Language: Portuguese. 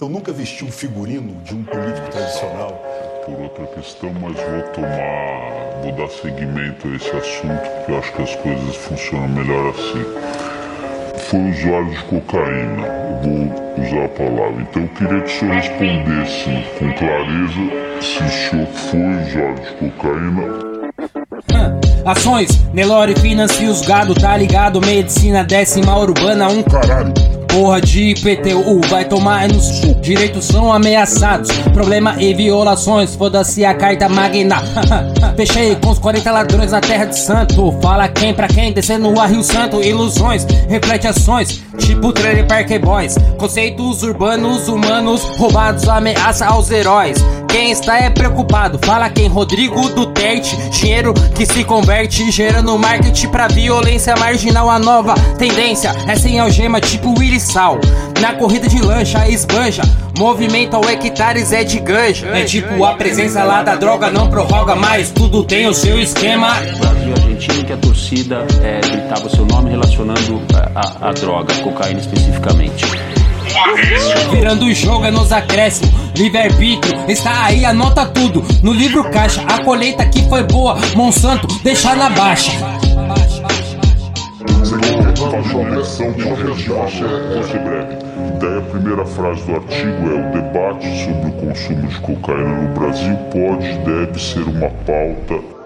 Eu nunca vesti um figurino de um político tradicional. Por outra questão, mas vou tomar, vou dar seguimento a esse assunto, porque eu acho que as coisas funcionam melhor assim. Foi usuário de cocaína, eu vou usar a palavra. Então eu queria que o senhor respondesse com clareza se o senhor foi usuário de cocaína Ações, Nelore financia os gado, tá ligado? Medicina décima urbana, um Caralho, porra de IPTU vai tomar no sul. Direitos são ameaçados, problema e violações. Foda-se a carta magna. Fechei com os 40 ladrões na terra de santo. Fala quem pra quem, descendo a Rio Santo. Ilusões, reflete ações, tipo Trailer Park Boys. Conceitos urbanos, humanos, roubados, ameaça aos heróis. Quem está é preocupado, fala quem? Rodrigo Duterte. Dinheiro que se converte, gerando marketing pra violência marginal. A nova tendência é sem algema, tipo Willy Sal. Na corrida de lancha, esbanja. Movimento ao hectares é de ganja. É tipo a presença lá da droga não prorroga mais. Tudo tem o seu esquema. Brasil Argentina que a torcida é, gritava seu nome relacionando a, a, a droga, a cocaína especificamente. Virando o jogo é nos acréscimos. Livre-arbítrio está aí, anota tudo. No livro caixa, a colheita que foi boa. Monsanto, deixa na baixa. Faço a menção que o regime vou ser breve. Daí a primeira frase do artigo é o debate sobre o consumo de cocaína no Brasil pode e deve ser uma pauta